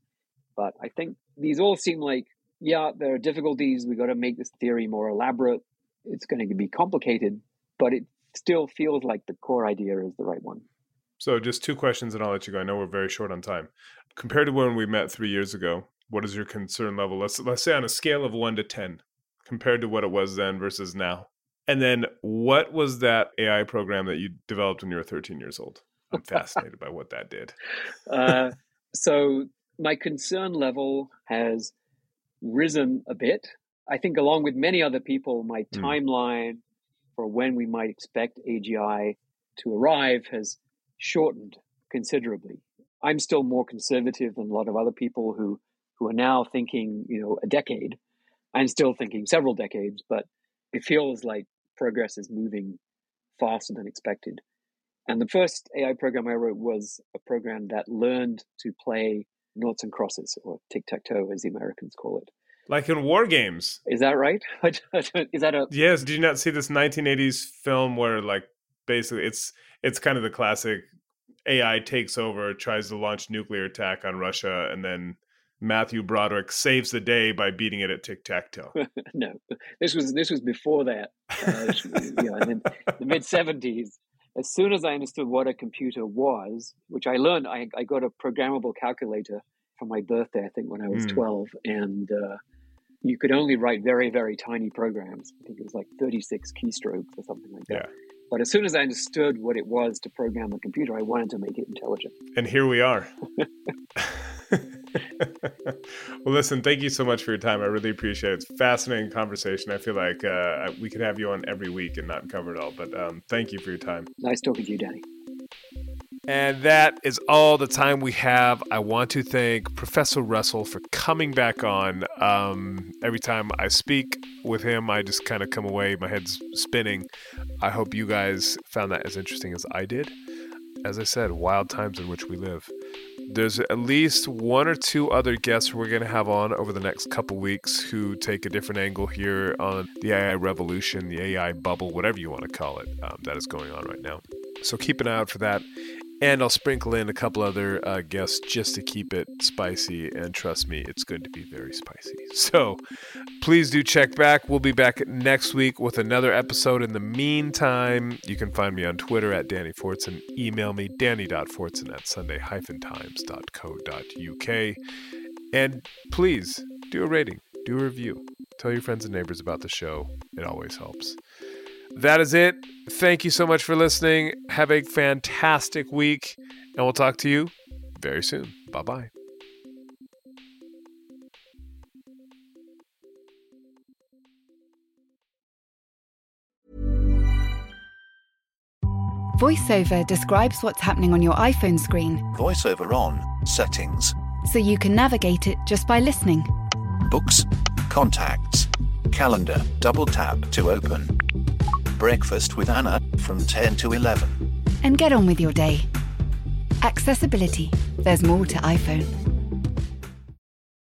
but I think these all seem like, yeah, there are difficulties. We've got to make this theory more elaborate. It's going to be complicated, but it still feels like the core idea is the right one. So just two questions and I'll let you go. I know we're very short on time. Compared to when we met three years ago, what is your concern level? Let's let's say on a scale of one to ten, compared to what it was then versus now. And then what was that AI program that you developed when you were 13 years old? I'm fascinated by what that did. uh, so my concern level has risen a bit. I think, along with many other people, my mm. timeline for when we might expect AGI to arrive has shortened considerably. I'm still more conservative than a lot of other people who who are now thinking, you know, a decade. I'm still thinking several decades, but it feels like progress is moving faster than expected. And the first AI program I wrote was a program that learned to play noughts and crosses, or tic tac toe, as the Americans call it. Like in war games. Is that right? [LAUGHS] Is that a yes? Did you not see this 1980s film where like basically it's it's kind of the classic AI takes over, tries to launch nuclear attack on Russia, and then Matthew Broderick saves the day by beating it at tic tac toe. [LAUGHS] no, this was this was before that. Uh, you know, in the mid 70s as soon as I understood what a computer was, which I learned, I, I got a programmable calculator for my birthday, I think when I was mm. 12. And uh, you could only write very, very tiny programs. I think it was like 36 keystrokes or something like that. Yeah. But as soon as I understood what it was to program a computer, I wanted to make it intelligent. And here we are. [LAUGHS] well, listen, thank you so much for your time. I really appreciate it. It's fascinating conversation. I feel like uh, we could have you on every week and not cover it all, but um, thank you for your time. Nice talking to you, Danny. And that is all the time we have. I want to thank Professor Russell for coming back on. Um, every time I speak with him, I just kind of come away, my head's spinning. I hope you guys found that as interesting as I did. As I said, wild times in which we live there's at least one or two other guests we're going to have on over the next couple weeks who take a different angle here on the AI revolution, the AI bubble, whatever you want to call it, um, that is going on right now. So keep an eye out for that. And I'll sprinkle in a couple other uh, guests just to keep it spicy. And trust me, it's going to be very spicy. [LAUGHS] So please do check back. We'll be back next week with another episode. In the meantime, you can find me on Twitter at Danny Fortson. Email me, danny.fortson at sunday-times.co.uk. And please do a rating, do a review. Tell your friends and neighbors about the show. It always helps that is it. Thank you so much for listening. Have a fantastic week, and we'll talk to you very soon. Bye bye. VoiceOver describes what's happening on your iPhone screen. VoiceOver on, settings. So you can navigate it just by listening. Books, contacts, calendar, double tap to open Breakfast with Anna from 10 to 11. And get on with your day. Accessibility. There's more to iPhone.